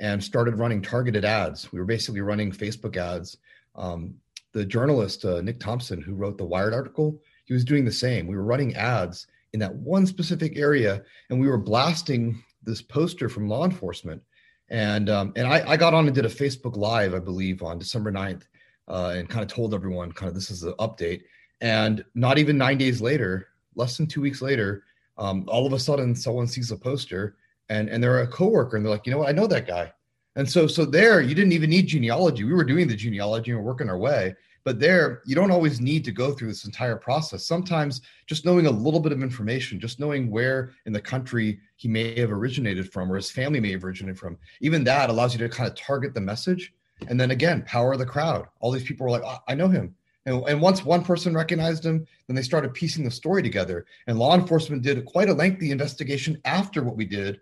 and started running targeted ads. We were basically running Facebook ads. Um, the journalist uh, Nick Thompson, who wrote the Wired article, he was doing the same. We were running ads in that one specific area, and we were blasting this poster from law enforcement. And um, and I, I got on and did a Facebook Live, I believe, on December 9th, uh, and kind of told everyone kind of this is the update. And not even nine days later, less than two weeks later, um, all of a sudden someone sees a poster and and they're a coworker and they're like, you know what, I know that guy. And so so there, you didn't even need genealogy. We were doing the genealogy and working our way. But there, you don't always need to go through this entire process. Sometimes just knowing a little bit of information, just knowing where in the country he may have originated from or his family may have originated from, even that allows you to kind of target the message. And then again, power of the crowd. All these people are like, oh, I know him. And, and once one person recognized him, then they started piecing the story together. And law enforcement did quite a lengthy investigation after what we did,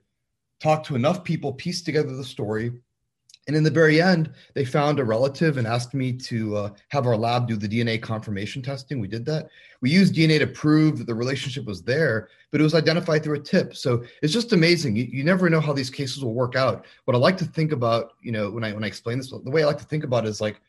talked to enough people, pieced together the story, and in the very end, they found a relative and asked me to uh, have our lab do the DNA confirmation testing. We did that. We used DNA to prove that the relationship was there, but it was identified through a tip. So it's just amazing. You, you never know how these cases will work out. What I like to think about, you know, when I when I explain this, the way I like to think about it is like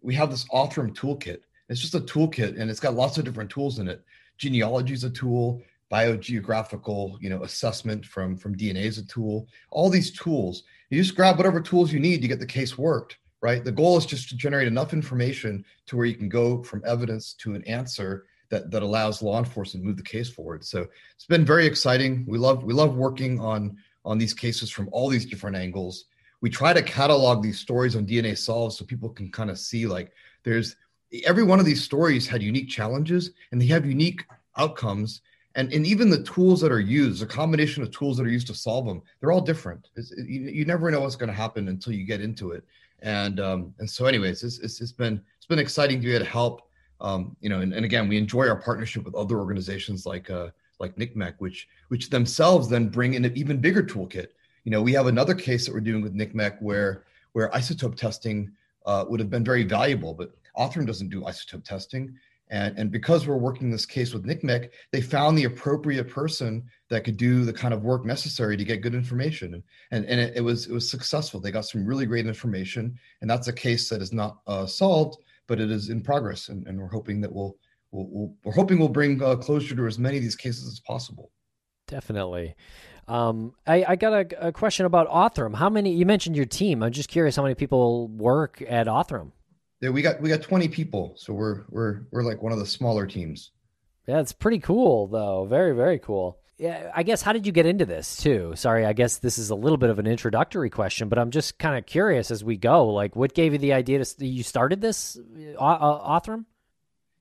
we have this Othram toolkit. It's just a toolkit, and it's got lots of different tools in it. Genealogy is a tool biogeographical you know assessment from from dna is a tool all these tools you just grab whatever tools you need to get the case worked right? The goal is just to generate enough information to where you can go from evidence to an answer that that allows law enforcement to move the case forward. So it's been very exciting. We love we love working on on these cases from all these different angles. We try to catalog these stories on dna solves so people can kind of see like there's every one of these stories had unique challenges and they have unique outcomes and and even the tools that are used, the combination of tools that are used to solve them, they're all different. You, you, never know what's going to happen until you get into it. And um, and so, anyways, it's, it's, it's been it's been exciting to be able to help. Um, you know, and, and again, we enjoy our partnership with other organizations like uh, like NCMEC, which which themselves then bring in an even bigger toolkit. You know, we have another case that we're doing with NCMEC where where isotope testing uh, would have been very valuable, but Othram doesn't do isotope testing. And, and because we're working this case with NCMEC, they found the appropriate person that could do the kind of work necessary to get good information. And, and, it, it was it was successful. They got some really great information. And that's a case that is not uh, solved, but it is in progress. And, and we're hoping that we'll, we'll, we'll we're hoping we'll bring uh, closure to as many of these cases as possible. Definitely. Um, I, I, got a, a, question about Othram. How many? You mentioned your team. I'm just curious how many people work at Othram. Yeah, we got we got 20 people, so we're we're we're like one of the smaller teams. Yeah, it's pretty cool though. Very very cool. Yeah, I guess how did you get into this too? Sorry, I guess this is a little bit of an introductory question, but I'm just kind of curious as we go. Like, what gave you the idea to you started this uh, uh?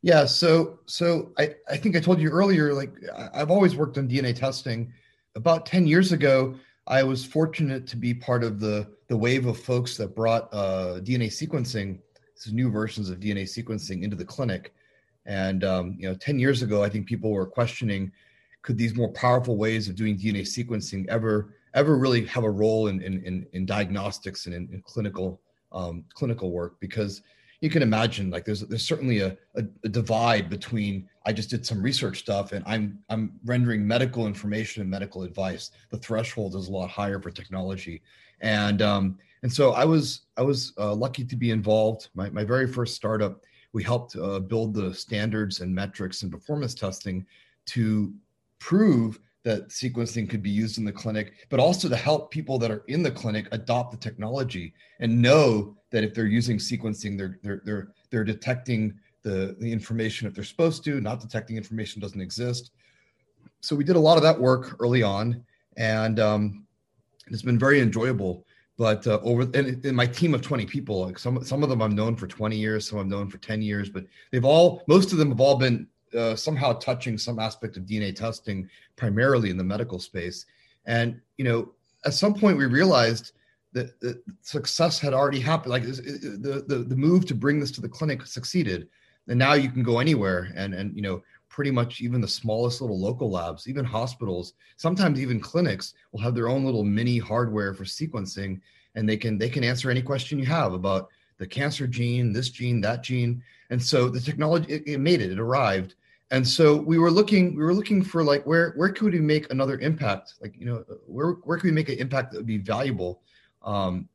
Yeah, so so I I think I told you earlier. Like, I've always worked on DNA testing about 10 years ago, I was fortunate to be part of the, the wave of folks that brought uh, DNA sequencing, these new versions of DNA sequencing into the clinic. And um, you know, 10 years ago, I think people were questioning, could these more powerful ways of doing DNA sequencing ever ever really have a role in in, in, in diagnostics and in, in clinical um, clinical work? Because you can imagine like there's there's certainly a, a, a, divide between I just did some research stuff and I'm I'm rendering medical information and medical advice. The threshold is a lot higher for technology, and um, and so I was I was uh, lucky to be involved. My my very first startup, we helped uh, build the standards and metrics and performance testing to prove that sequencing could be used in the clinic, but also to help people that are in the clinic adopt the technology and know that if they're using sequencing, they're they're they're they're detecting the the information if they're supposed to, not detecting information doesn't exist. So we did a lot of that work early on, and um, it's been very enjoyable. But uh, over and in my team of 20 people, like some some of them I've known for 20 years, some I've known for 10 years, but they've all most of them have all been uh, somehow touching some aspect of DNA testing, primarily in the medical space. And you know, at some point, we realized that, that success had already happened. Like the, the the move to bring this to the clinic succeeded, and now you can go anywhere. And and you know, pretty much even the smallest little local labs, even hospitals, sometimes even clinics will have their own little mini hardware for sequencing, and they can they can answer any question you have about the cancer gene, this gene, that gene. And so the technology, it, it, made it, it arrived. And so we were looking, we were looking for like, where, where could we make another impact? Like, you know, where, where could we make an impact that would be valuable? Um,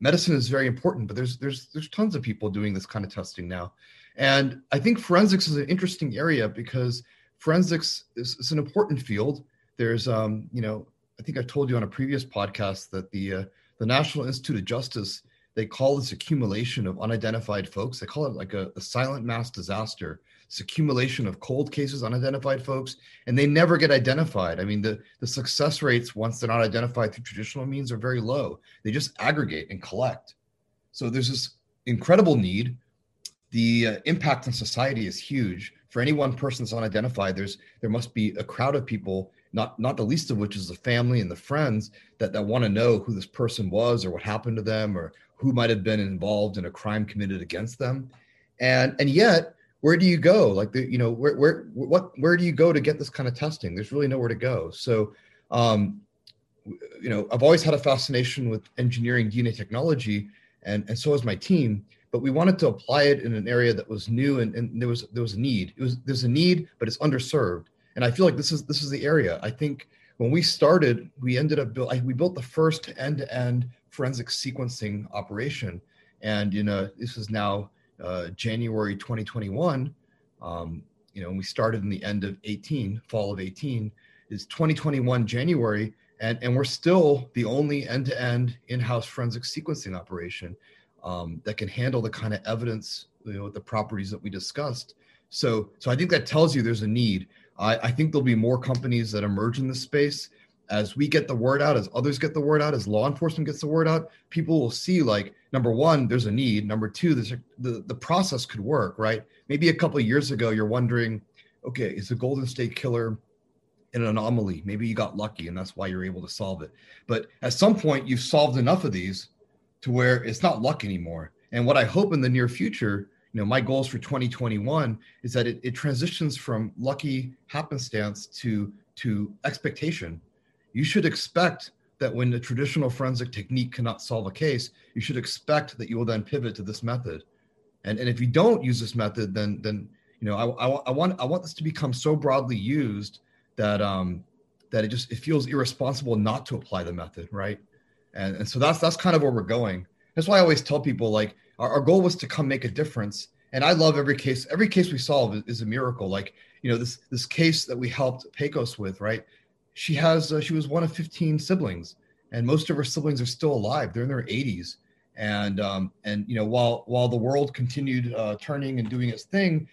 medicine is very important, but there's, there's, there's tons of people doing this kind of testing now. And I think forensics is an interesting area because forensics is, is an important field. There's, um, you know, I think I told you on a previous podcast that the, uh, the National Institute of Justice they call this accumulation of unidentified folks. They call it like a, a silent mass disaster. It's accumulation of cold cases, unidentified folks, and they never get identified. I mean, the, the success rates once they're not identified through traditional means are very low. They just aggregate and collect. So there's this incredible need. The uh, impact on society is huge. For any one person that's unidentified, there's there must be a crowd of people not not the least of which is the family and the friends that that want to know who this person was or what happened to them or who might have been involved in a crime committed against them. And and yet where do you go? Like the you know where where what where do you go to get this kind of testing? There's really nowhere to go. So um you know i've always had a fascination with engineering dna technology and and so has my team but we wanted to apply it in an area that was new and, and there was there was a need. It was there's a need but it's underserved. And i feel like this is this is the area. I think when we started we ended up build, we built the first end-to-end forensic sequencing operation. And you know, this is now uh, January 2021. Um, you know, we started in the end of 18, fall of 18, is 2021 January, and and we're still the only end-to-end in-house forensic sequencing operation um, that can handle the kind of evidence, you know, the properties that we discussed. So, so I think that tells you there's a need. I, I think there'll be more companies that emerge in this space as we get the word out, as others get the word out, as law enforcement gets the word out, people will see like number one, there's a need. Number two, there's a, the the process could work, right? Maybe a couple years ago, you're wondering, okay, is the Golden State Killer an anomaly? Maybe you got lucky, and that's why you're able to solve it. But at some point, you've solved enough of these to where it's not luck anymore. And what I hope in the near future, you know, my goals for 2021 is that it, it transitions from lucky happenstance to to expectation you should expect that when the traditional forensic technique cannot solve a case, you should expect that you will then pivot to this method. And, and if you don't use this method, then then you know I, I, I want I want this to become so broadly used that um, that it just it feels irresponsible not to apply the method, right? And, and so that's that's kind of where we're going. That's why I always tell people like our, our goal was to come make a difference. And I love every case. Every case we solve is, is a miracle. Like you know this this case that we helped Pecos with, right? she has uh, she was one of 15 siblings and most of her siblings are still alive they're in their 80s and um, and you know while while the world continued uh, turning and doing its thing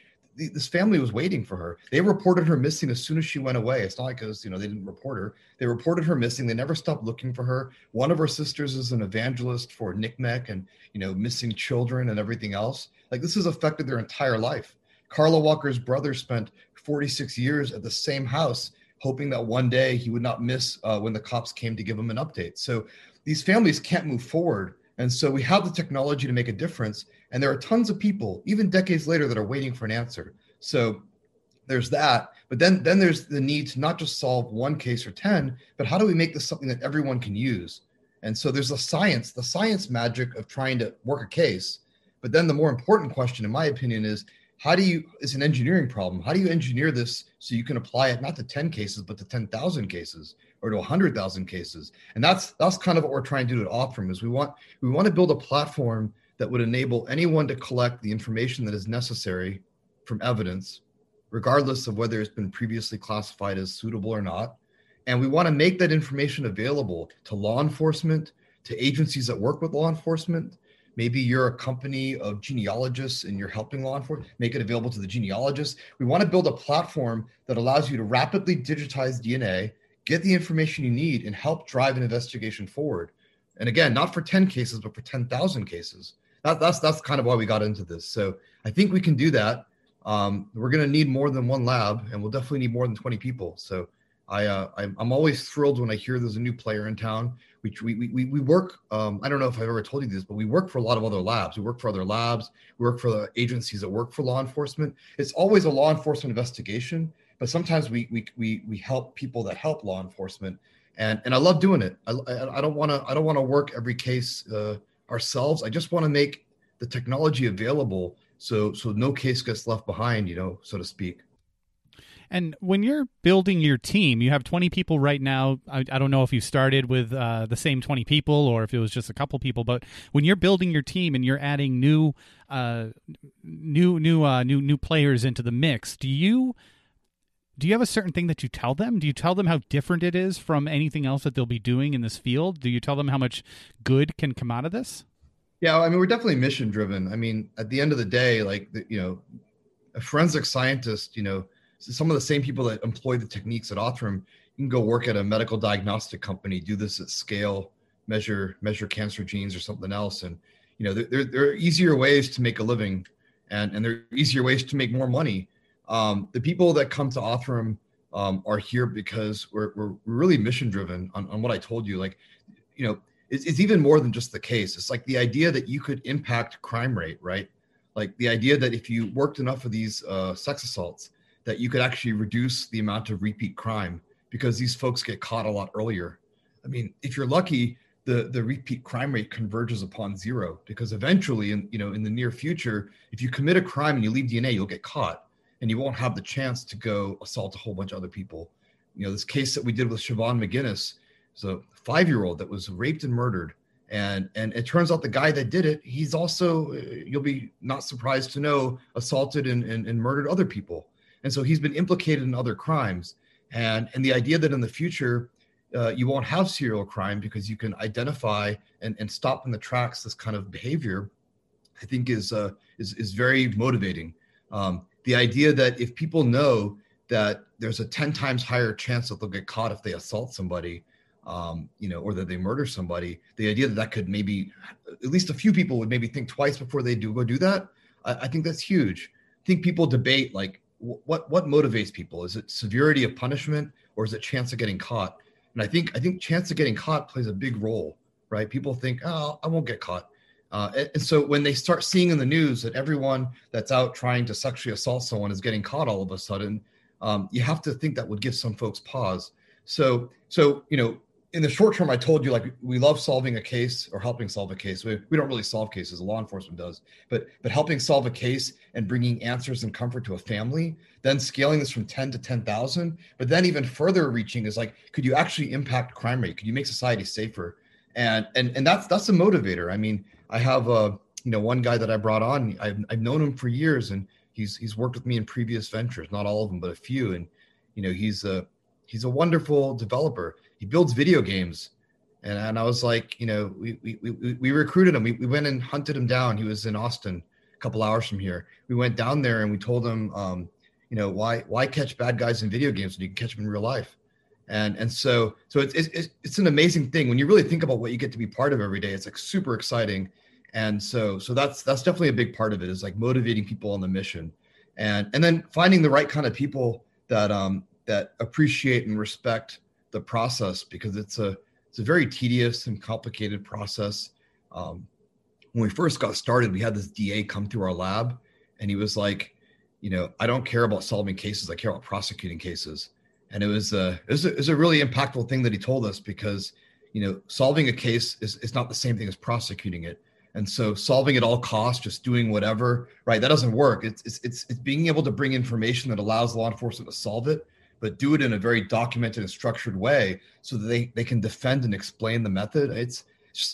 this family was waiting for her. They reported her missing as soon as she went away. It's not like because you know they didn't report her. They reported her missing. They never stopped looking for her. One of her sisters is an evangelist for NCMEC and you know missing children and everything else. Like this has affected their entire life. Carla walker's brother spent 46 years at the same house hoping that one day he would not miss uh, when the cops came to give him an update. So these families can't move forward. And so we have the technology to make a difference. And there are tons of people, even decades later, that are waiting for an answer. So there's that. But then, then there's the need to not just solve one case or 10, but how do we make this something that everyone can use? And so there's the science, the science magic of trying to work a case. But then the more important question, in my opinion, is how do you it's an engineering problem how do you engineer this so you can apply it not to 10 cases but to 10,000 cases or to 100,000 cases. And that's that's kind of what we're trying to do at Othram is we want we want to build a platform that would enable anyone to collect the information that is necessary from evidence regardless of whether it's been previously classified as suitable or not. And we want to make that information available to law enforcement to agencies that work with law enforcement. Maybe you're a company of genealogists and you're helping law enforcement, make it available to the genealogists. We want to build a platform that allows you to rapidly digitize DNA, get the information you need, and help drive an investigation forward. And again, not for 10 cases, but for 10,000 cases. That, that's, that's kind of why we got into this. So I think we can do that. Um, we're going to need more than one lab, and we'll definitely need more than 20 people. So I, uh, I'm always thrilled when I hear there's a new player in town we we we, we work. Um, I don't know if I've ever told you this, but we work for a lot of other labs. We work for other labs. We work for the agencies that work for law enforcement. It's always a law enforcement investigation, but sometimes we we we we help people that help law enforcement, and and I love doing it. I I, don't want to I don't want to work every case uh, ourselves. I just want to make the technology available so so no case gets left behind, you know, so to speak. And when you're building your team, you have 20 people right now. I, I don't know if you started with uh, the same 20 people or if it was just a couple people, but when you're building your team and you're adding new, uh, new, new, uh, new, new players into the mix, do you? Do you have a certain thing that you tell them? Do you tell them how different it is from anything else that they'll be doing in this field? Do you tell them how much good can come out of this? Yeah, I mean, we're definitely mission driven. I mean, at the end of the day, like, you know, a forensic scientist, you know, some of the same people that employ the techniques at Othram, you can go work at a medical diagnostic company, do this at scale, measure measure cancer genes or something else, and you know there, there are easier ways to make a living, and and there are easier ways to make more money. Um, the people that come to Othram um, are here because we're, we're really mission driven on, on what I told you. Like, you know, it's, it's even more than just the case. It's like the idea that you could impact crime rate, right? Like the idea that if you worked enough of these uh, sex assaults, that you could actually reduce the amount of repeat crime because these folks get caught a lot earlier. I mean, if you're lucky, the the repeat crime rate converges upon zero because eventually, in you know, in the near future, if you commit a crime and you leave DNA, you'll get caught and you won't have the chance to go assault a whole bunch of other people. You know, this case that we did with Siobhan McGuinness is a five-year-old that was raped and murdered. And and it turns out the guy that did it, he's also, uh, you'll be not surprised to know, assaulted and, and, and murdered other people and so he's been implicated in other crimes and and the idea that in the future uh, you won't have serial crime because you can identify and, and stop in the tracks this kind of behavior i think is uh, is, is very motivating um, the idea that if people know that there's a 10 times higher chance that they'll get caught if they assault somebody um, you know or that they murder somebody the idea that that could maybe at least a few people would maybe think twice before they do go do that I, I think that's huge i think people debate like what what motivates people? Is it severity of punishment or is it chance of getting caught? And I think I think chance of getting caught plays a big role, right? People think, oh, I won't get caught. Uh, and, so when they start seeing in the news that everyone that's out trying to sexually assault someone is getting caught all of a sudden, um, you have to think that would give some folks pause. So so you know in the short term, I told you like we love solving a case or helping solve a case. We, we don't really solve cases; law enforcement does. But but helping solve a case and bringing answers and comfort to a family, then scaling this from ten to ten thousand, but then even further reaching is like, could you actually impact crime rate? Could you make society safer? And and and that's that's a motivator. I mean, I have a you know one guy that I brought on. I've I've known him for years, and he's he's worked with me in previous ventures, not all of them, but a few. And you know he's a he's a wonderful developer he builds video games. And, and I was like, you know, we, we, we, we recruited him. We, we went and hunted him down. He was in Austin, a couple hours from here. We went down there and we told him, um, you know, why why catch bad guys in video games when you can catch them in real life? And and so so it's it's it's an amazing thing when you really think about what you get to be part of every day. It's like super exciting. And so so that's that's definitely a big part of it is like motivating people on the mission, and and then finding the right kind of people that um that appreciate and respect the process because it's a it's a very tedious and complicated process. Um, when we first got started, we had this DA come through our lab, and he was like, you know, I don't care about solving cases; I care about prosecuting cases. And it was a it was a, it was a really impactful thing that he told us because you know solving a case is, is not the same thing as prosecuting it and so solving at all costs just doing whatever right? That doesn't work. It's, it's it's it's being able to bring information that allows law enforcement to solve it but do it in a very documented and structured way so that they they can defend and explain the method. It's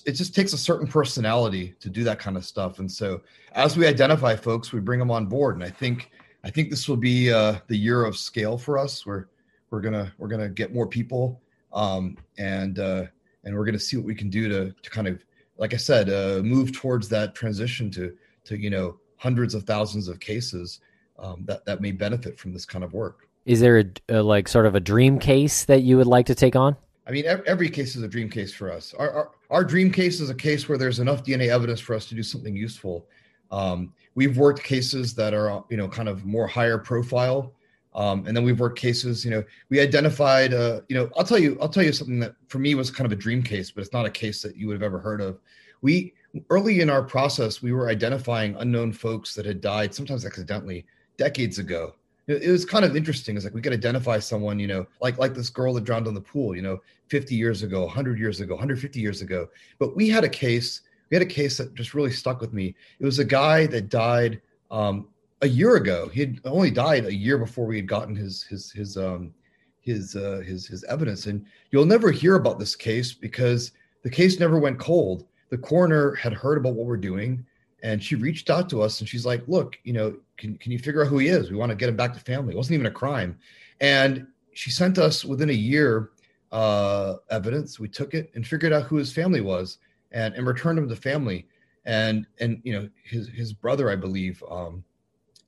it just takes a certain personality to do that kind of stuff. And so as we identify folks we bring them on board. And i think i think this will be uh, the year of scale for us. Where we're gonna we're gonna get more people um, and uh, and we're gonna see what we can do to to kind of like I said, uh, move towards that transition to to you know hundreds of thousands of cases um, that that may benefit from this kind of work. Is there a, a, like sort of a dream case that you would like to take on? I mean, every case is a dream case for us. Our, our, our dream case is a case where there's enough DNA evidence for us to do something useful. Um, we've worked cases that are, you know, kind of more higher profile, um, and then we've worked cases. You know, we identified. Uh, you know, I'll tell you. I'll tell you something that for me was kind of a dream case, but it's not a case that you would have ever heard of. We early in our process, we were identifying unknown folks that had died, sometimes accidentally, decades ago. It, was kind of interesting. It's like we could identify someone, you know, like like this girl that drowned in the pool, you know, 50 years ago, 100 years ago, 150 years ago. But we had a case. We had a case that just really stuck with me. It was a guy that died um, a year ago. He had only died a year before we had gotten his his his um his uh, his his evidence, and you'll never hear about this case because the case never went cold. The coroner had heard about what we're doing, and she reached out to us, and she's like, "Look, you know, can can you figure out who he is? We want to get him back to family. It wasn't even a crime," and she sent us within a year uh, evidence. We took it and figured out who his family was, and and returned him to family. And and you know his his brother, I believe, um,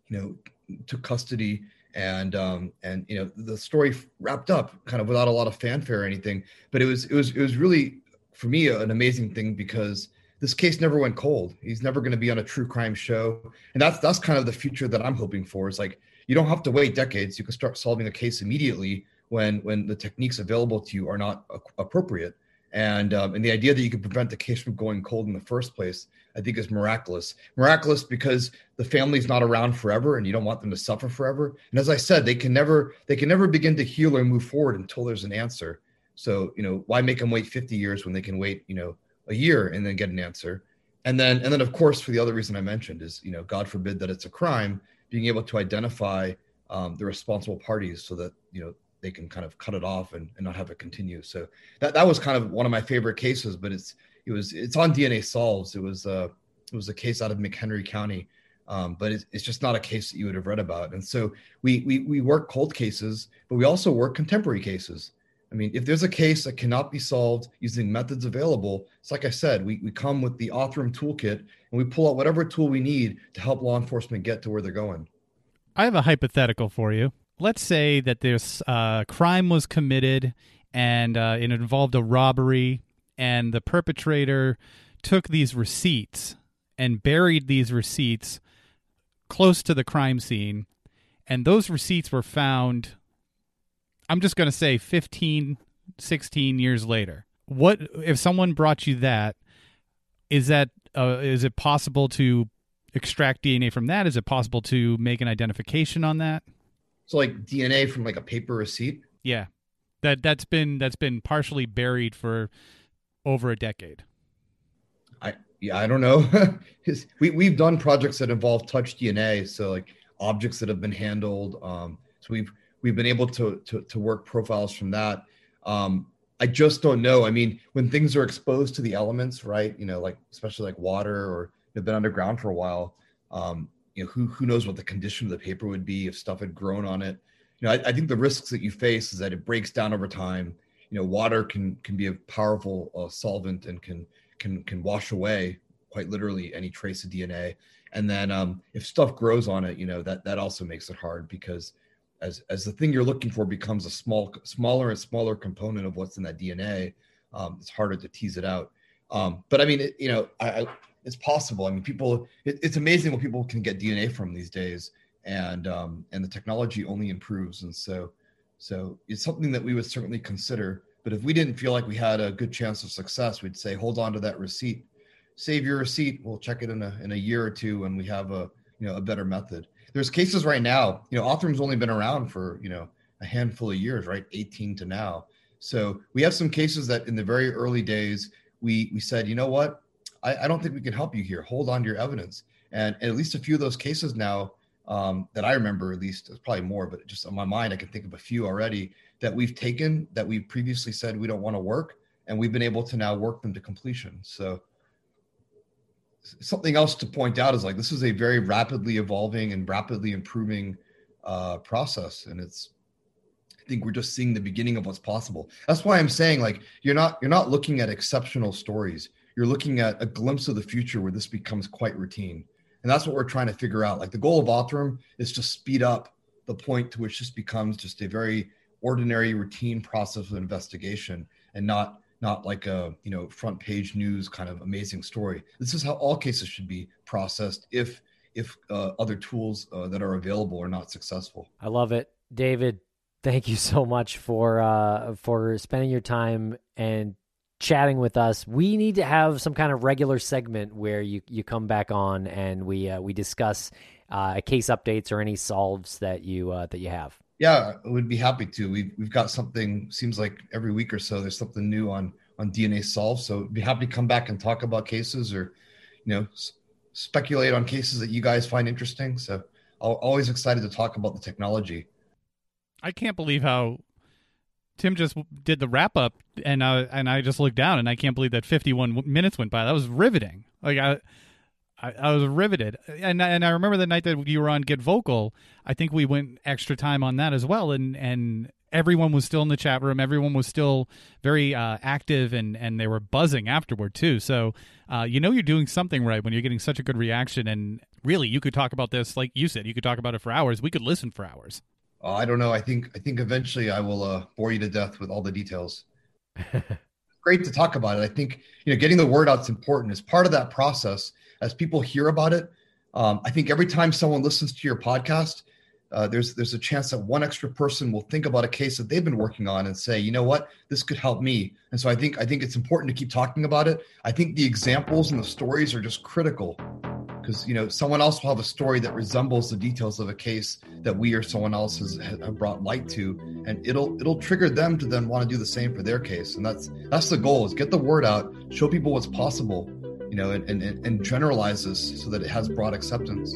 you know, took custody and um and you know the story wrapped up kind of without a lot of fanfare or anything but it was it was it was really for me an amazing thing because this case never went cold. He's never going to be on a true crime show. And that's that's kind of the future that i'm hoping for is like you don't have to wait decades. You can start solving a case immediately when when the techniques available to you are not appropriate and um, and the idea that you can prevent the case from going cold in the first place I think is miraculous. Miraculous because the family's not around forever and you don't want them to suffer forever. And as I said, they can never they can never begin to heal or move forward until there's an answer. So, you know, why make them wait 50 years when they can wait, you know, a year and then get an answer? And then and then of course for the other reason I mentioned is, you know, God forbid that it's a crime, being able to identify um, the responsible parties so that, you know, they can kind of cut it off and, and not have it continue. So that that was kind of one of my favorite cases, but it's it was it's on DNA Solves. It was uh it was a case out of McHenry County, um, but it's, it's just not a case that you would have read about. And so we we we work cold cases, but we also work contemporary cases. I mean, if there's a case that cannot be solved using methods available, it's like I said, we, we come with the Othram toolkit and we pull out whatever tool we need to help law enforcement get to where they're going. I have a hypothetical for you. Let's say that this uh, crime was committed and uh, it involved a robbery and the perpetrator took these receipts and buried these receipts close to the crime scene. And those receipts were found i'm just going to say 15 16 years later. What if someone brought you that is that uh, is it possible to extract dna from that? Is it possible to make an identification on that so like dna from like a paper receipt yeah that that's been that's been partially buried for over a decade? I yeah, I don't know. we we've done projects that involve touch DNA, so like objects that have been handled. Um, so we've we've been able to to, to work profiles from that. Um, I just don't know. I mean, when things are exposed to the elements, right? You know, like especially like water or they've been underground for a while. Um, you know, who who knows what the condition of the paper would be if stuff had grown on it. You know, I, I think the risks that you face is that it breaks down over time you know water can can be a powerful uh, solvent and can can can wash away quite literally any trace of DNA. And then um, if stuff grows on it, you know that that also makes it hard because as as the thing you're looking for becomes a small smaller and smaller component of what's in that DNA, um, it's harder to tease it out. Um, but I mean, it, you know, I, I, it's possible. I mean, people, it, it's amazing what people can get DNA from these days, and um, and the technology only improves. And so So it's something that we would certainly consider. But if we didn't feel like we had a good chance of success, we'd say, hold on to that receipt, save your receipt. We'll check it in a in a year or two when we have a you know a better method. There's cases right now. You know, Othram's only been around for you know a handful of years, right? 18 to now. So we have some cases that in the very early days we we said, you know what, I, I don't think we can help you here. Hold on to your evidence. And, at least a few of those cases now um, that I remember, at least, it's probably more, but just on my mind, I can think of a few already that we've taken that we previously said we don't want to work, and we've been able to now work them to completion. So something else to point out is like this is a very rapidly evolving and rapidly improving uh, process, and it's I think we're just seeing the beginning of what's possible. That's why I'm saying like you're not you're not looking at exceptional stories. You're looking at a glimpse of the future where this becomes quite routine. And that's what we're trying to figure out. Like the goal of Othram is to speed up the point to which this becomes just a very ordinary routine process of investigation and not not like a you know front page news kind of amazing story. This is how all cases should be processed if if uh, other tools uh, that are available are not successful. I love it, David. Thank you so much for uh, for spending your time and chatting with us. We need to have some kind of regular segment where you you come back on and we uh, we discuss uh, case updates or any solves that you uh, that you have. Yeah, I would be happy to. We've we've got something. Seems like every week or so there's something new on on DNA solve. So be happy to come back and talk about cases or you know s- speculate on cases that you guys find interesting. So I'm always excited to talk about the technology. I can't believe how Tim just did the wrap up, and uh, and I just looked down, and I can't believe that 51 minutes went by. That was riveting. Like I, I, I, was riveted, and and I remember the night that you were on Get Vocal. I think we went extra time on that as well, and and everyone was still in the chat room. Everyone was still very uh, active, and and they were buzzing afterward too. So uh, you know you're doing something right when you're getting such a good reaction. And really, you could talk about this, like you said, you could talk about it for hours. We could listen for hours. Uh, I don't know. I think I think eventually I will uh, bore you to death with all the details. Great to talk about it. I think you know getting the word out is important. As part of that process, as people hear about it, um, I think every time someone listens to your podcast, uh, there's there's a chance that one extra person will think about a case that they've been working on and say, you know what, this could help me. And so I think I think it's important to keep talking about it. I think the examples and the stories are just critical because you know someone else will have a story that resembles the details of a case that we or someone else has, has brought light to and it'll it'll trigger them to then want to do the same for their case and that's that's the goal is get the word out show people what's possible you know and and, and generalize this so that it has broad acceptance